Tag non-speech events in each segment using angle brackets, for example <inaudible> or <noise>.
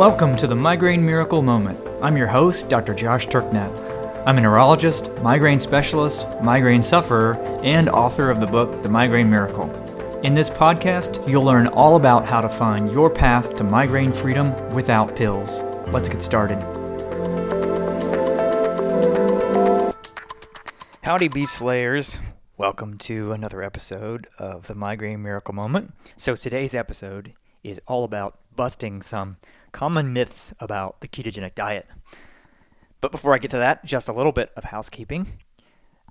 Welcome to the Migraine Miracle Moment. I'm your host, Dr. Josh Turknett. I'm a neurologist, migraine specialist, migraine sufferer, and author of the book, The Migraine Miracle. In this podcast, you'll learn all about how to find your path to migraine freedom without pills. Let's get started. Howdy, Beast Slayers. Welcome to another episode of the Migraine Miracle Moment. So, today's episode is all about busting some common myths about the ketogenic diet. But before I get to that, just a little bit of housekeeping.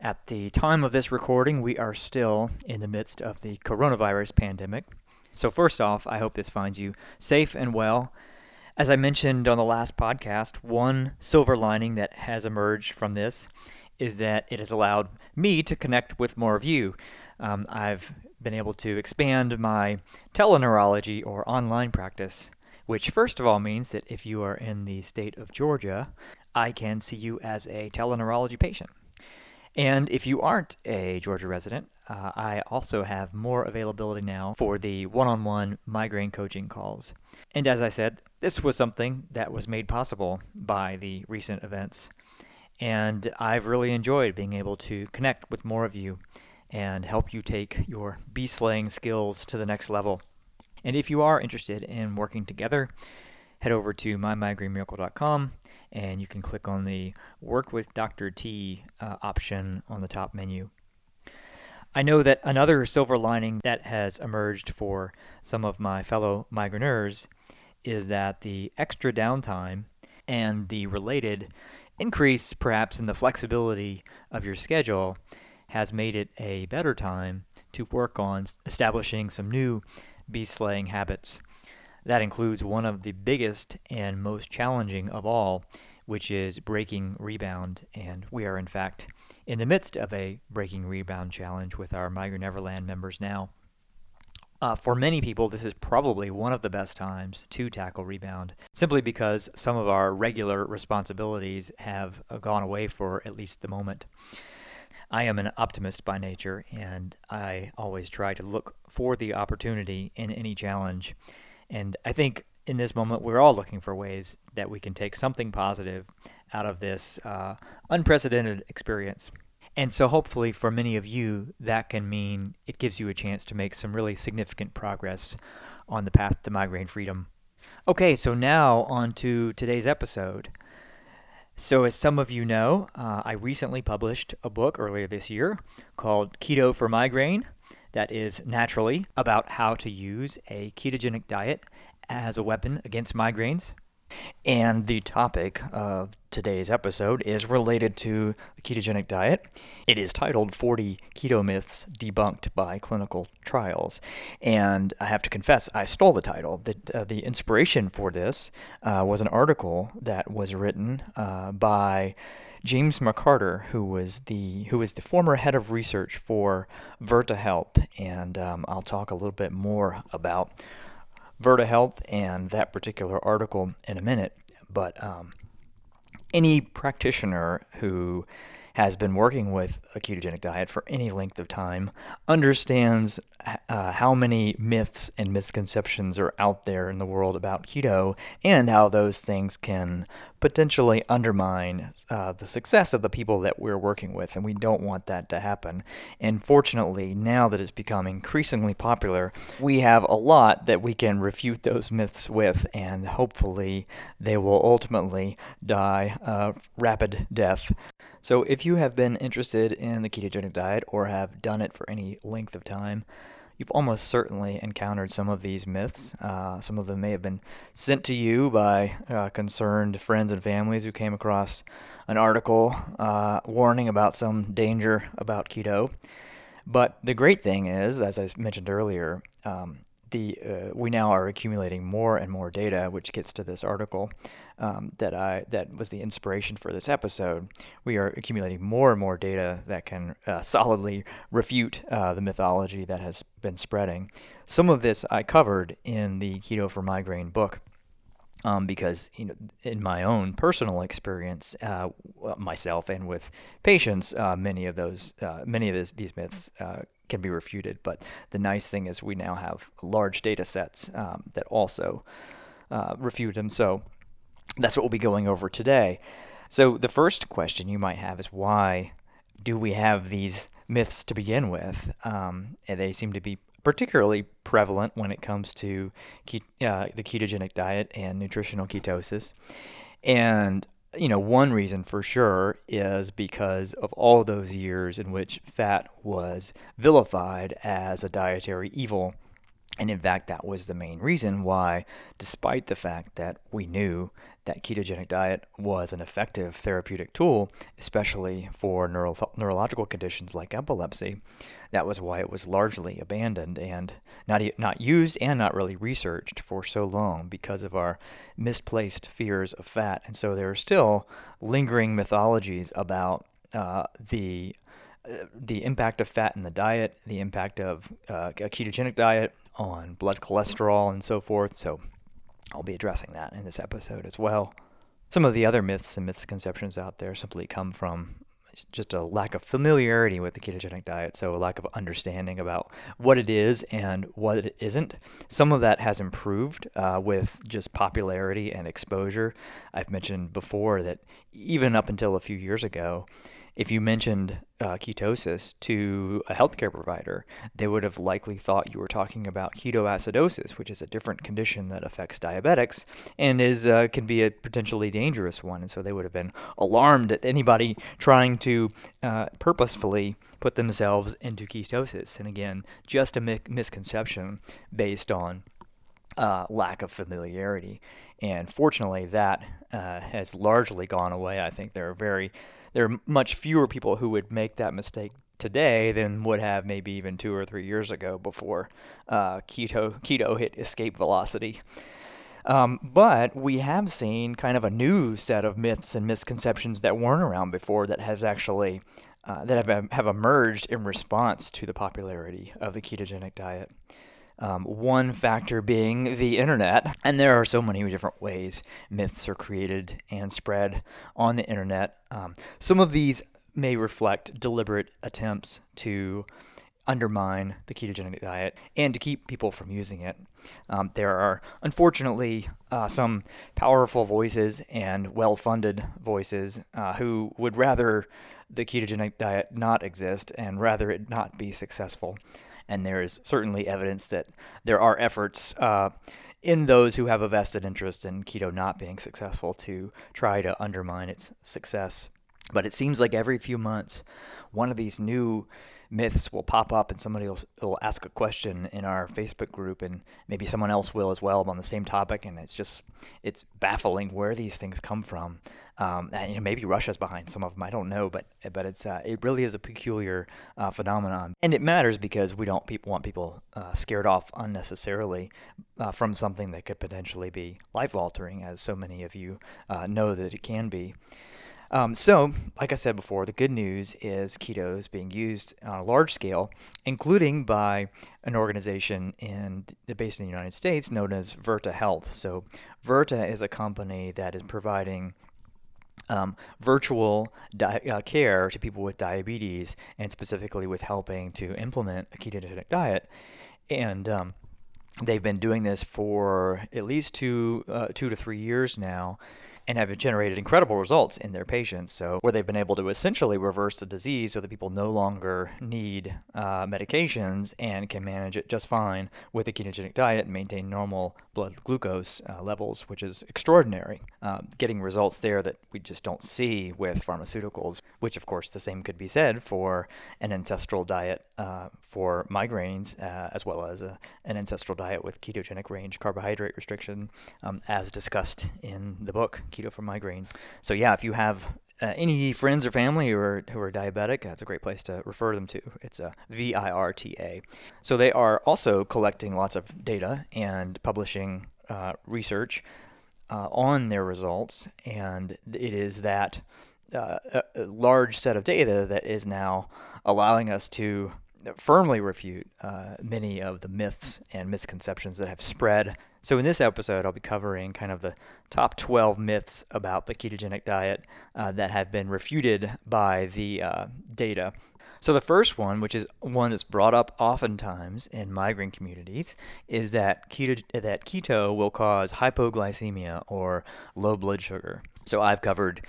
At the time of this recording, we are still in the midst of the coronavirus pandemic. So, first off, I hope this finds you safe and well. As I mentioned on the last podcast, one silver lining that has emerged from this is that it has allowed me to connect with more of you. Um, I've been able to expand my teleneurology or online practice, which first of all means that if you are in the state of Georgia, I can see you as a teleneurology patient. And if you aren't a Georgia resident, uh, I also have more availability now for the one on one migraine coaching calls. And as I said, this was something that was made possible by the recent events. And I've really enjoyed being able to connect with more of you and help you take your bee slaying skills to the next level. And if you are interested in working together, head over to mymigrainemiracle.com and you can click on the Work with Dr. T uh, option on the top menu. I know that another silver lining that has emerged for some of my fellow migraineurs is that the extra downtime and the related increase, perhaps, in the flexibility of your schedule has made it a better time to work on establishing some new bee slaying habits. That includes one of the biggest and most challenging of all, which is breaking rebound. And we are, in fact, in the midst of a breaking rebound challenge with our Migraine Neverland members now. Uh, for many people, this is probably one of the best times to tackle rebound, simply because some of our regular responsibilities have gone away for at least the moment. I am an optimist by nature, and I always try to look for the opportunity in any challenge. And I think in this moment, we're all looking for ways that we can take something positive out of this uh, unprecedented experience. And so, hopefully, for many of you, that can mean it gives you a chance to make some really significant progress on the path to migraine freedom. Okay, so now on to today's episode. So, as some of you know, uh, I recently published a book earlier this year called Keto for Migraine that is naturally about how to use a ketogenic diet as a weapon against migraines. And the topic of today's episode is related to the ketogenic diet. It is titled 40 Keto Myths Debunked by Clinical Trials. And I have to confess, I stole the title. The, uh, the inspiration for this uh, was an article that was written uh, by. James McCarter, who was the who was the former head of research for Virta Health, and um, I'll talk a little bit more about Virta Health and that particular article in a minute. But um, any practitioner who has been working with a ketogenic diet for any length of time understands uh, how many myths and misconceptions are out there in the world about keto and how those things can potentially undermine uh, the success of the people that we're working with. And we don't want that to happen. And fortunately, now that it's become increasingly popular, we have a lot that we can refute those myths with, and hopefully, they will ultimately die a rapid death. So, if you have been interested in the ketogenic diet or have done it for any length of time, you've almost certainly encountered some of these myths. Uh, some of them may have been sent to you by uh, concerned friends and families who came across an article uh, warning about some danger about keto. But the great thing is, as I mentioned earlier, um, the uh, we now are accumulating more and more data, which gets to this article um, that I that was the inspiration for this episode. We are accumulating more and more data that can uh, solidly refute uh, the mythology that has been spreading. Some of this I covered in the Keto for Migraine book. Um, because you know, in my own personal experience, uh, myself and with patients, uh, many of those, uh, many of this, these myths uh, can be refuted. But the nice thing is we now have large data sets um, that also uh, refute them. So that's what we'll be going over today. So the first question you might have is why do we have these myths to begin with? Um, they seem to be particularly prevalent when it comes to ke- uh, the ketogenic diet and nutritional ketosis. And you know, one reason for sure is because of all those years in which fat was vilified as a dietary evil. And in fact, that was the main reason why, despite the fact that we knew that ketogenic diet was an effective therapeutic tool, especially for neuro- neurological conditions like epilepsy, that was why it was largely abandoned and not not used and not really researched for so long because of our misplaced fears of fat. And so there are still lingering mythologies about uh, the uh, the impact of fat in the diet, the impact of uh, a ketogenic diet on blood cholesterol, and so forth. So I'll be addressing that in this episode as well. Some of the other myths and misconceptions out there simply come from just a lack of familiarity with the ketogenic diet, so a lack of understanding about what it is and what it isn't. Some of that has improved uh, with just popularity and exposure. I've mentioned before that even up until a few years ago, if you mentioned uh, ketosis to a healthcare provider, they would have likely thought you were talking about ketoacidosis, which is a different condition that affects diabetics and is uh, can be a potentially dangerous one. And so they would have been alarmed at anybody trying to uh, purposefully put themselves into ketosis. And again, just a mi- misconception based on uh, lack of familiarity. And fortunately, that uh, has largely gone away. I think there are very there are much fewer people who would make that mistake today than would have maybe even two or three years ago before uh, keto keto hit escape velocity. Um, but we have seen kind of a new set of myths and misconceptions that weren't around before that has actually uh, that have have emerged in response to the popularity of the ketogenic diet. Um, one factor being the internet. And there are so many different ways myths are created and spread on the internet. Um, some of these may reflect deliberate attempts to undermine the ketogenic diet and to keep people from using it. Um, there are unfortunately uh, some powerful voices and well funded voices uh, who would rather the ketogenic diet not exist and rather it not be successful and there is certainly evidence that there are efforts uh, in those who have a vested interest in keto not being successful to try to undermine its success. But it seems like every few months, one of these new myths will pop up and somebody will, will ask a question in our Facebook group and maybe someone else will as well on the same topic and it's just it's baffling where these things come from. Um, and, you know, maybe Russia's behind some of them I don't know but but it's uh, it really is a peculiar uh, phenomenon. And it matters because we don't people want people uh, scared off unnecessarily uh, from something that could potentially be life altering as so many of you uh, know that it can be um, so, like I said before, the good news is keto is being used on a large scale, including by an organization in based in the United States known as Virta Health. So, Virta is a company that is providing um, virtual di- uh, care to people with diabetes, and specifically with helping to implement a ketogenic diet. And um, they've been doing this for at least two uh, two to three years now and have generated incredible results in their patients. So, where they've been able to essentially reverse the disease so that people no longer need uh, medications and can manage it just fine with a ketogenic diet and maintain normal blood glucose uh, levels, which is extraordinary. Uh, getting results there that we just don't see with pharmaceuticals, which, of course, the same could be said for an ancestral diet uh, for migraines, uh, as well as a, an ancestral diet with ketogenic range carbohydrate restriction, um, as discussed in the book keto for migraines. So yeah, if you have uh, any friends or family who are, who are diabetic, that's a great place to refer them to. It's a VIRTA. So they are also collecting lots of data and publishing uh, research uh, on their results, and it is that uh, a, a large set of data that is now allowing us to firmly refute uh, many of the myths and misconceptions that have spread. So, in this episode, I'll be covering kind of the top 12 myths about the ketogenic diet uh, that have been refuted by the uh, data. So the first one, which is one that's brought up oftentimes in migraine communities, is that keto that keto will cause hypoglycemia or low blood sugar. So I've covered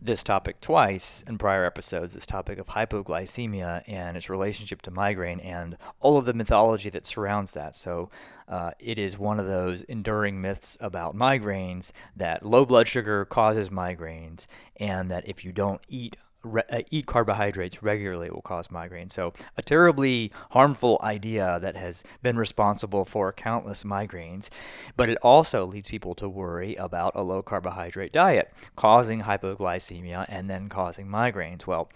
this topic twice in prior episodes this topic of hypoglycemia and its relationship to migraine and all of the mythology that surrounds that. So, uh, it is one of those enduring myths about migraines that low blood sugar causes migraines, and that if you don't eat re- uh, eat carbohydrates regularly will cause migraine. So, a terribly harmful idea that has been responsible for countless migraines. But it also leads people to worry about a low carbohydrate diet causing hypoglycemia and then causing migraines. Well,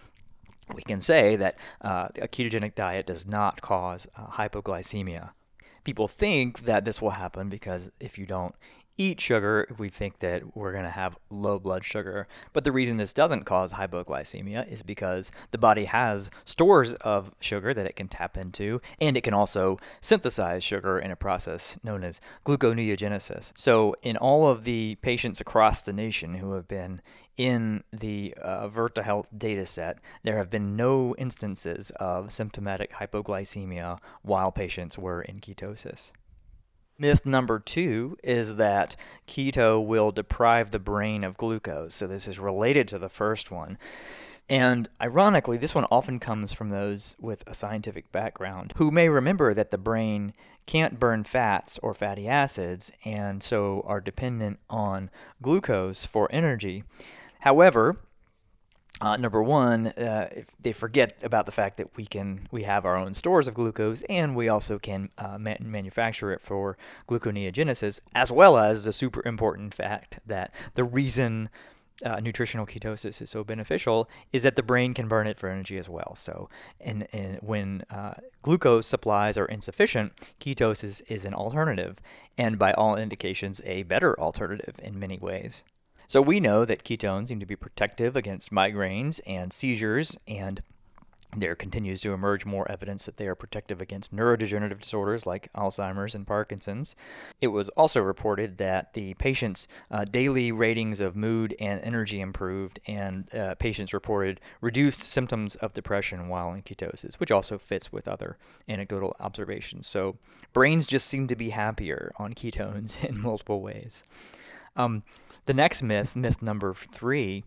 we can say that uh, a ketogenic diet does not cause uh, hypoglycemia. People think that this will happen because if you don't eat sugar if we think that we're going to have low blood sugar. But the reason this doesn't cause hypoglycemia is because the body has stores of sugar that it can tap into, and it can also synthesize sugar in a process known as gluconeogenesis. So, in all of the patients across the nation who have been in the uh, Virta Health data set, there have been no instances of symptomatic hypoglycemia while patients were in ketosis. Myth number two is that keto will deprive the brain of glucose. So, this is related to the first one. And ironically, this one often comes from those with a scientific background who may remember that the brain can't burn fats or fatty acids and so are dependent on glucose for energy. However, uh, number one, uh, if they forget about the fact that we can we have our own stores of glucose, and we also can uh, ma- manufacture it for gluconeogenesis, as well as the super important fact that the reason uh, nutritional ketosis is so beneficial is that the brain can burn it for energy as well. So, and, and when uh, glucose supplies are insufficient, ketosis is an alternative, and by all indications, a better alternative in many ways. So we know that ketones seem to be protective against migraines and seizures, and there continues to emerge more evidence that they are protective against neurodegenerative disorders like Alzheimer's and Parkinson's. It was also reported that the patient's uh, daily ratings of mood and energy improved, and uh, patients reported reduced symptoms of depression while in ketosis, which also fits with other anecdotal observations. So, brains just seem to be happier on ketones <laughs> in multiple ways. Um, the next myth, myth number three,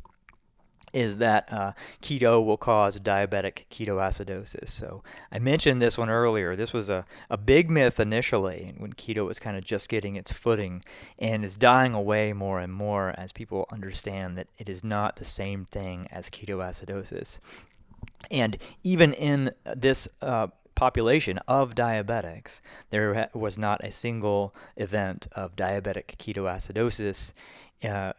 is that uh, keto will cause diabetic ketoacidosis. So I mentioned this one earlier. This was a, a big myth initially when keto was kind of just getting its footing and is dying away more and more as people understand that it is not the same thing as ketoacidosis. And even in this uh, population of diabetics, there was not a single event of diabetic ketoacidosis uh,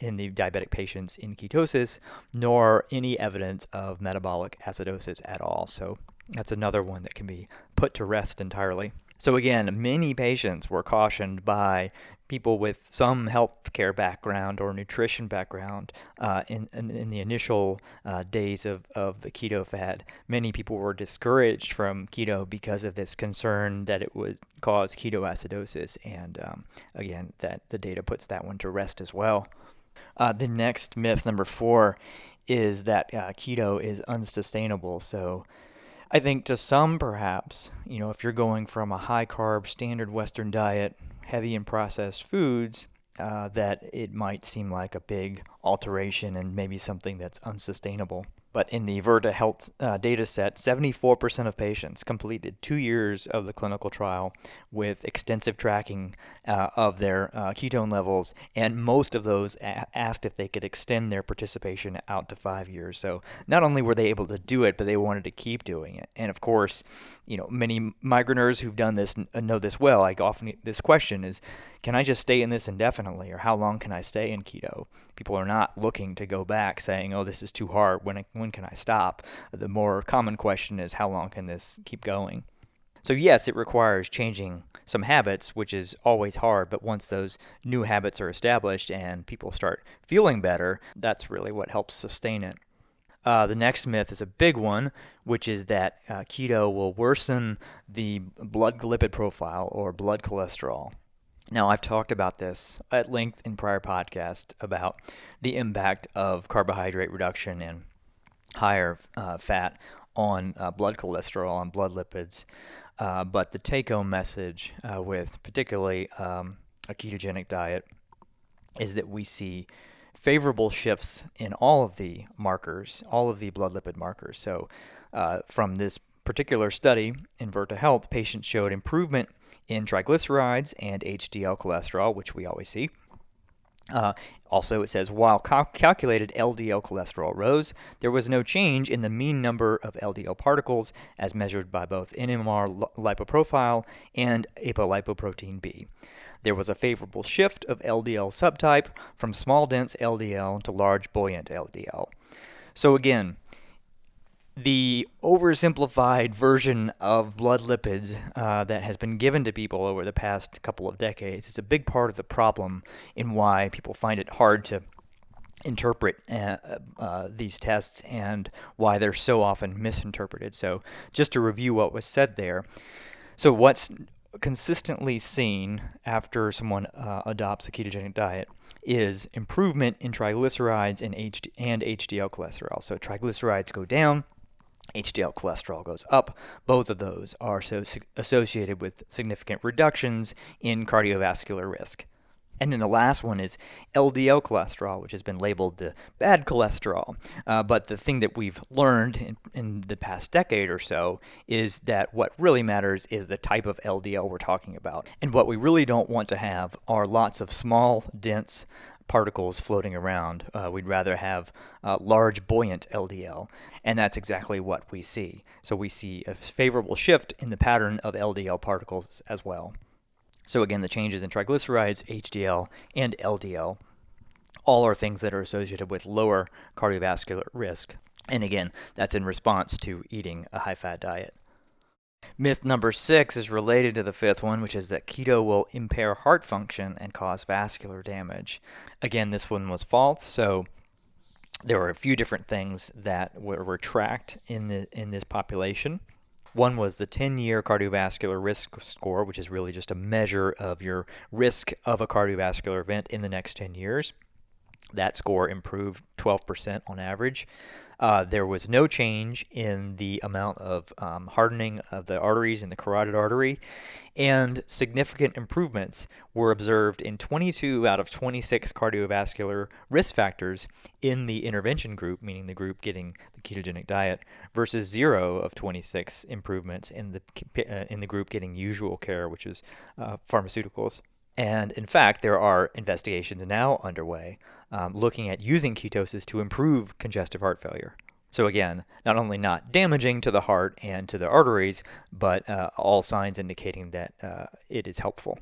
in the diabetic patients in ketosis, nor any evidence of metabolic acidosis at all. So that's another one that can be put to rest entirely. So again, many patients were cautioned by people with some healthcare background or nutrition background uh, in, in, in, the initial uh, days of, of the keto fad. Many people were discouraged from keto because of this concern that it would cause ketoacidosis. And um, again, that the data puts that one to rest as well. Uh, the next myth, number four, is that uh, keto is unsustainable. So I think to some, perhaps, you know, if you're going from a high carb standard Western diet heavy in processed foods, uh, that it might seem like a big alteration and maybe something that's unsustainable. But in the Virta Health uh, data set, 74% of patients completed two years of the clinical trial with extensive tracking uh, of their uh, ketone levels, and most of those a- asked if they could extend their participation out to five years. So not only were they able to do it, but they wanted to keep doing it. And of course, you know, many migraineurs who've done this know this well. Like often, this question is, can I just stay in this indefinitely, or how long can I stay in keto? People are not looking to go back, saying, "Oh, this is too hard. When when can I stop?" The more common question is, "How long can this keep going?" So yes, it requires changing some habits, which is always hard. But once those new habits are established and people start feeling better, that's really what helps sustain it. Uh, the next myth is a big one, which is that uh, keto will worsen the blood lipid profile or blood cholesterol. Now, I've talked about this at length in prior podcasts about the impact of carbohydrate reduction and higher uh, fat on uh, blood cholesterol, on blood lipids. Uh, but the take home message uh, with particularly um, a ketogenic diet is that we see favorable shifts in all of the markers, all of the blood lipid markers. So, uh, from this particular study in Virta Health, patients showed improvement in triglycerides and HDL cholesterol, which we always see. Uh, also, it says while cal- calculated LDL cholesterol rose, there was no change in the mean number of LDL particles as measured by both NMR lipoprofile and apolipoprotein B. There was a favorable shift of LDL subtype from small dense LDL to large buoyant LDL. So, again, the oversimplified version of blood lipids uh, that has been given to people over the past couple of decades is a big part of the problem in why people find it hard to interpret uh, uh, these tests and why they're so often misinterpreted. So, just to review what was said there. So, what's consistently seen after someone uh, adopts a ketogenic diet is improvement in triglycerides and, HD- and HDL cholesterol. So, triglycerides go down HDL cholesterol goes up. Both of those are so associated with significant reductions in cardiovascular risk. And then the last one is LDL cholesterol, which has been labeled the bad cholesterol. Uh, but the thing that we've learned in, in, the past decade or so is that what really matters is the type of LDL we're talking about. And what we really don't want to have are lots of small, dense particles floating around. Uh, we'd rather have uh, large, buoyant LDL, and that's exactly what we see. So we see a favorable shift in the pattern of LDL particles as well. So again, the changes in triglycerides, HDL, and LDL all are things that are associated with lower cardiovascular risk. And again, that's in response to eating a high fat diet. Myth number six is related to the fifth one, which is that keto will impair heart function and cause vascular damage. Again, this one was false. So there were a few different things that were, tracked in the in this population. One was the 10-year cardiovascular risk score, which is really just a measure of your risk of a cardiovascular event in the next 10 years. That score improved 12% on average. Uh, there was no change in the amount of um, hardening of the arteries in the carotid artery, and significant improvements were observed in 22 out of 26 cardiovascular risk factors in the intervention group, meaning the group getting the ketogenic diet, versus zero of 26 improvements in the uh, in the group getting usual care, which is uh, pharmaceuticals. And in fact, there are investigations now underway um, looking at using ketosis to improve congestive heart failure. So, again, not only not damaging to the heart and to the arteries, but uh, all signs indicating that uh, it is helpful.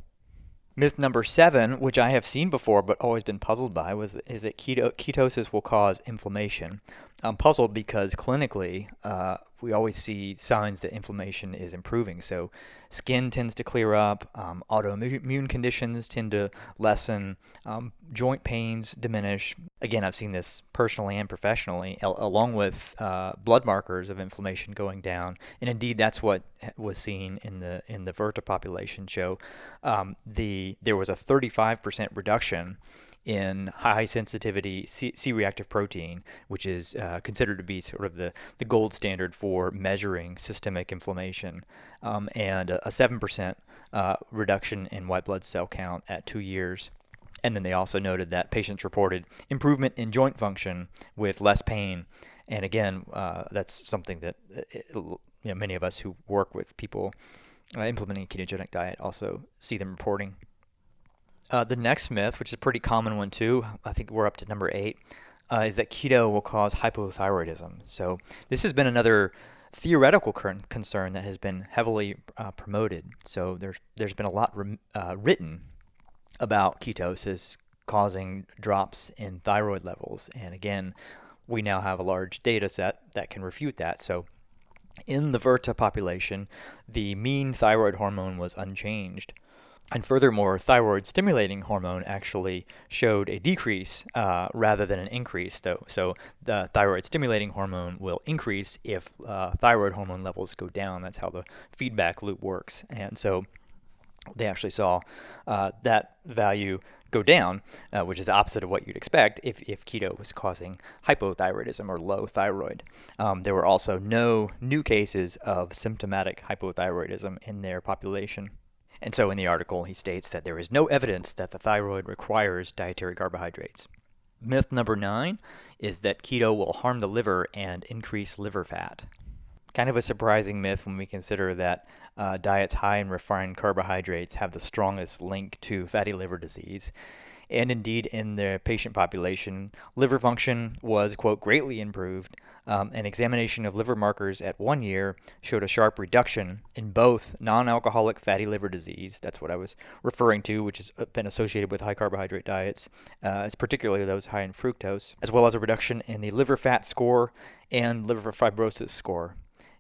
Myth number seven, which I have seen before but always been puzzled by, was is that keto, ketosis will cause inflammation. I'm puzzled because clinically, uh, we always see signs that inflammation is improving. So, skin tends to clear up, um, autoimmune conditions tend to lessen, um, joint pains diminish. Again, I've seen this personally and professionally, al- along with uh, blood markers of inflammation going down. And indeed, that's what was seen in the in the Virta population. Show um, the there was a 35% reduction in high sensitivity C, reactive protein, which is uh, considered to be sort of the, the gold standard for measuring systemic inflammation, um, and a, 7% uh, reduction in white blood cell count at two years. And then they also noted that patients reported improvement in joint function with less pain. And again, uh, that's something that uh, you know, many of us who work with people uh, implementing a ketogenic diet also see them reporting. Uh, the next myth, which is a pretty common one too, I think we're up to number eight, uh, is that keto will cause hypothyroidism. So this has been another theoretical concern that has been heavily uh, promoted. So there's there's been a lot re- uh, written about ketosis causing drops in thyroid levels, and again, we now have a large data set that can refute that. So in the Virta population, the mean thyroid hormone was unchanged. And furthermore, thyroid stimulating hormone actually showed a decrease uh, rather than an increase. Though, so the thyroid stimulating hormone will increase if uh, thyroid hormone levels go down. That's how the feedback loop works. And so they actually saw uh, that value go down, uh, which is the opposite of what you'd expect if, if keto was causing hypothyroidism or low thyroid. Um, there were also no new cases of symptomatic hypothyroidism in their population. And so in the article, he states that there is no evidence that the thyroid requires dietary carbohydrates. Myth number nine is that keto will harm the liver and increase liver fat. Kind of a surprising myth when we consider that uh, diets high in refined carbohydrates have the strongest link to fatty liver disease. And indeed, in the patient population, liver function was, quote, greatly improved. Um, an examination of liver markers at one year showed a sharp reduction in both non alcoholic fatty liver disease, that's what I was referring to, which has uh, been associated with high carbohydrate diets, uh, particularly those high in fructose, as well as a reduction in the liver fat score and liver fibrosis score.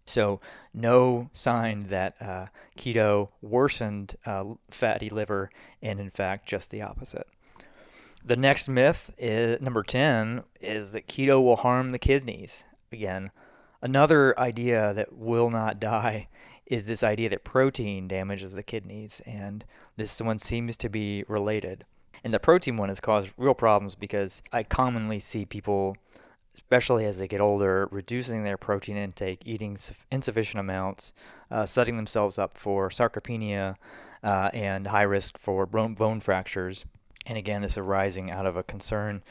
So, no sign that uh, keto worsened uh, fatty liver, and in fact, just the opposite. The next myth is number 10 is that keto will harm the kidneys. Again, another idea that will not die is this idea that protein damages the kidneys, and this one seems to be related. And the protein one has caused real problems because I commonly see people, especially as they get older, reducing their protein intake, eating insufficient amounts, uh, setting themselves up for sarcopenia uh, and high risk for bone fractures. And again, this arising out of a concern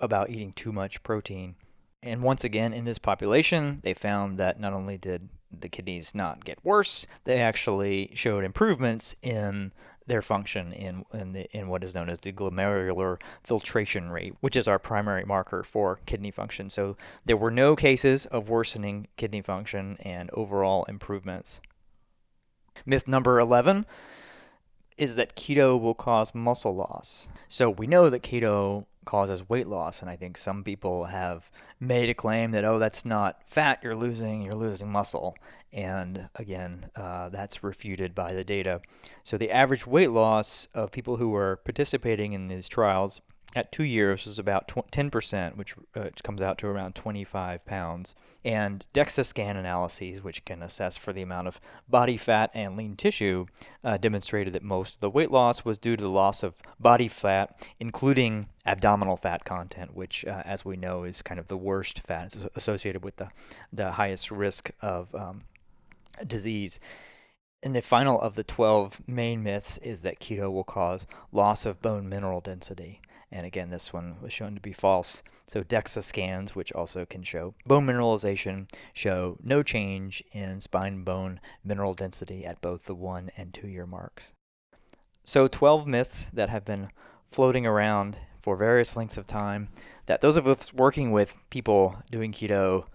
about eating too much protein. And once again, in this population, they found that not only did the kidneys not get worse, they actually showed improvements in their function in in, the, in what is known as the glomerular filtration rate, which is our primary marker for kidney function. So there were no cases of worsening kidney function and overall improvements. Myth number 11 is that keto will cause muscle loss. So we know that keto causes weight loss, and I think some people have made a claim that, oh, that's not fat you're losing, you're losing muscle. And again, uh, that's refuted by the data. So the average weight loss of people who were participating in these trials at two years was about 10%, which, uh, comes out to around 25 pounds. And DEXA scan analyses, which can assess for the amount of body fat and lean tissue, uh, demonstrated that most of the weight loss was due to the loss of body fat, including abdominal fat content, which, uh, as we know, is kind of the worst fat. It's associated with the, the highest risk of um, disease. And the final of the 12 main myths is that keto will cause loss of bone mineral density. And again, this one was shown to be false. So DEXA scans, which also can show bone mineralization, show no change in spine bone mineral density at both the one and two year marks. So 12 myths that have been floating around for various lengths of time that those of us working with people doing keto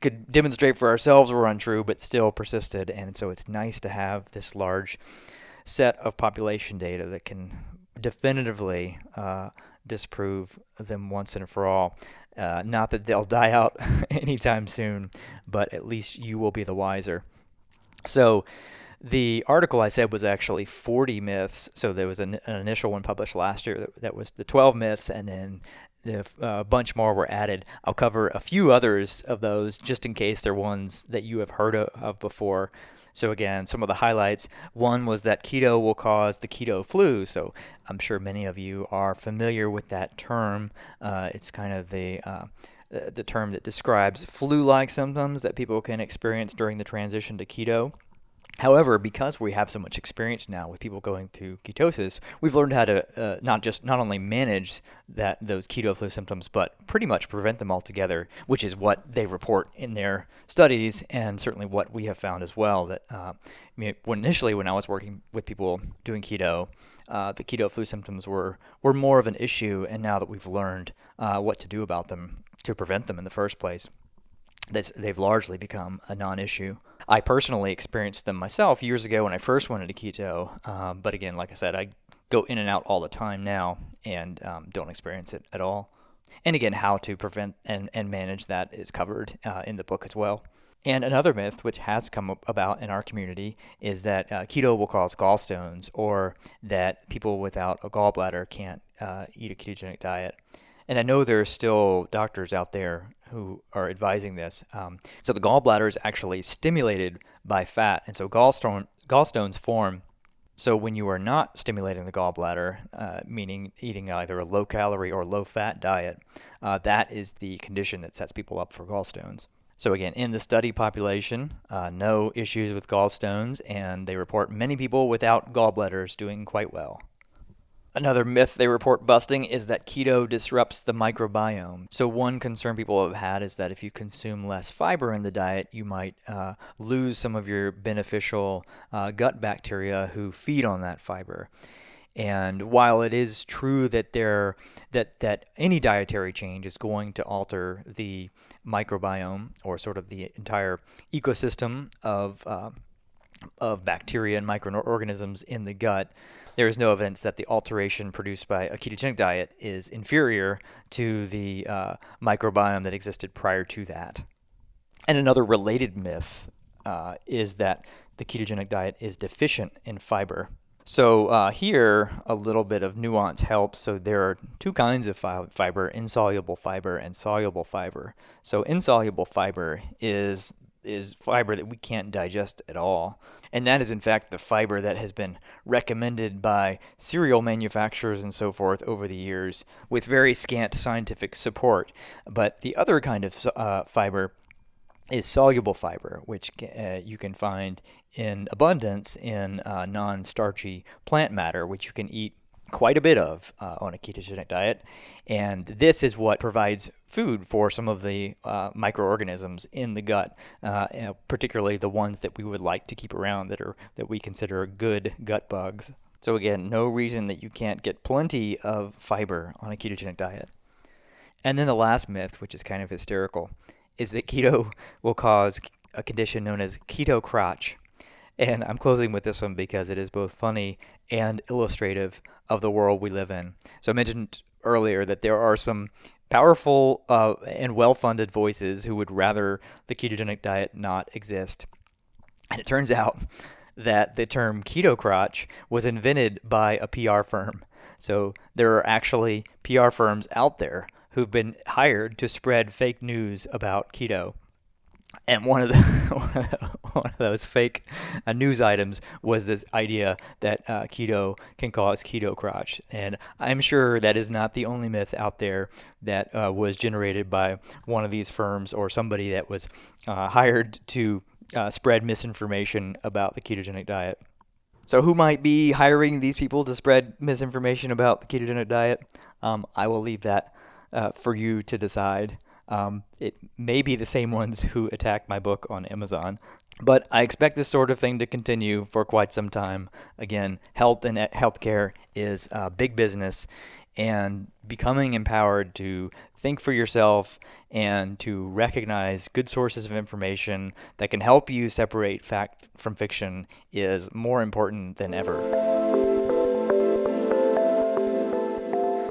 could demonstrate for ourselves were untrue, but still persisted. And so it's nice to have this large set of population data that can definitively uh, disprove them once and for all. Uh, not that they'll <laughs> die out <laughs> anytime soon, but at least you will be the wiser. So, the article I said was actually 40 myths. So there was an, an initial one published last year that, that, was the 12 myths, and then a uh, bunch more were added. I'll cover a few others of those just in case they're ones that you have heard of before. So, again, some of the highlights one was that keto will cause the keto flu. So, I'm sure many of you are familiar with that term. Uh, it's kind of the uh, the term that describes flu-like symptoms that people can experience during the transition to keto. However, because we have so much experience now with people going through ketosis, we've learned how to uh, not just not only manage that those keto flu symptoms, but pretty much prevent them altogether, which is what they report in their studies, and certainly what we have found as well. That uh, when initially, when I was working with people doing keto, uh, the keto flu symptoms were were more of an issue, and now that we've learned uh, what to do about them to prevent them in the first place, they've largely become a non-issue. I personally experienced them myself years ago when I first went into keto, um, but again, like I said, I go in and out all the time now and um, don't experience it at all. And again, how to prevent and, and manage that is covered uh, in the book as well. And another myth which has come about in our community is that uh, keto will cause gallstones or that people without a gallbladder can't uh, eat a ketogenic diet. And I know there are still doctors out there who are advising this. Um, so the gallbladder is actually stimulated by fat, and so gallstone, gallstones form So, when you are not stimulating the gallbladder, uh, meaning eating either a low calorie or low fat diet, uh, that is the condition that sets people up for gallstones. So, again, in the study population, uh, no issues with gallstones, and they report many people without gallbladders doing quite well. Another myth they report busting is that keto disrupts the microbiome. So, one concern people have had is that if you consume less fiber in the diet, you might uh, lose some of your beneficial uh, gut bacteria who feed on that fiber. And while it is true that there that that any dietary change is going to alter the microbiome or sort of the entire ecosystem of uh, of bacteria and microorganisms in the gut, there is no evidence that the alteration produced by a ketogenic diet is inferior to the uh, microbiome that existed prior to that. And another related myth uh, is that the ketogenic diet is deficient in fiber. So uh, here, a little bit of nuance helps. So there are two kinds of fi- fiber: insoluble fiber and soluble fiber. So insoluble fiber is is fiber that we can't digest at all. And that is, in fact, the fiber that has been recommended by cereal manufacturers and so forth over the years with very scant scientific support. But the other kind of uh, fiber is soluble fiber, which uh, you can find in abundance in uh, non starchy plant matter, which you can eat quite a bit of uh, on a ketogenic diet. And this is what provides food for some of the uh, microorganisms in the gut, uh, particularly the ones that we would like to keep around that are that we consider good gut bugs. So again, no reason that you can't get plenty of fiber on a ketogenic diet. And then the last myth, which is kind of hysterical, is that keto will cause a condition known as keto crotch. And I'm closing with this one because it is both funny and illustrative of the world we live in. So I mentioned earlier that there are some powerful uh, and well funded voices who would rather the ketogenic diet not exist. And it turns out that the term keto crotch was invented by a PR firm. So there are actually PR firms out there who've been hired to spread fake news about keto. And one of the <laughs> one of those fake uh, news items was this idea that uh, keto can cause keto crotch, and I'm sure that is not the only myth out there that uh, was generated by one of these firms or somebody that was uh, hired to uh, spread misinformation about the ketogenic diet. So, who might be hiring these people to spread misinformation about the ketogenic diet? Um, I will leave that uh, for you to decide. Um, it may be the same ones who attacked my book on Amazon, but I expect this sort of thing to continue for quite some time. Again, health and healthcare is a big business, and becoming empowered to think for yourself and to recognize good sources of information that can help you separate fact from fiction is more important than ever.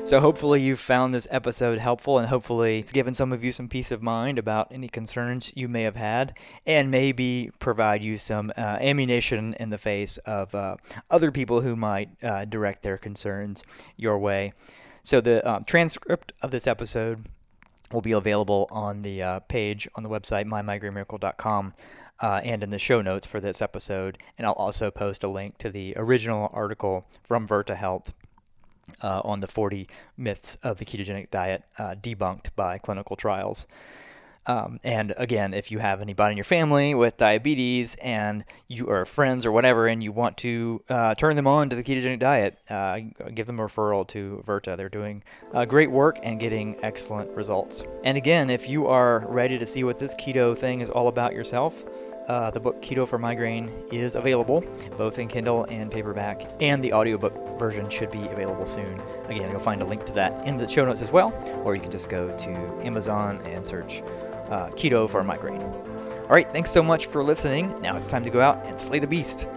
So hopefully you found this episode helpful and hopefully it's given some of you some peace of mind about any concerns you may have had and maybe provide you some uh, ammunition in the face of uh, other people who might uh, direct their concerns your way. So the um, transcript of this episode will be available on the uh, page on the website mymigrainemiracle.com. Uh, and in the show notes for this episode. And I'll also post a link to the original article from Virta Health uh, on the 40 myths of the ketogenic diet uh, debunked by clinical trials. Um, and again, if you have anybody in your family with diabetes and you are friends or whatever, and you want to uh, turn them on to the ketogenic diet, uh, give them a referral to Virta. They're doing great work and getting excellent results. And again, if you are ready to see what this keto thing is all about yourself, uh, the book Keto for Migraine is available both in Kindle and paperback, and the audiobook version should be available soon. Again, you'll find a link to that in the show notes as well, or you can just go to Amazon and search uh, Keto for Migraine. All right, thanks so much for listening. Now it's time to go out and slay the beast.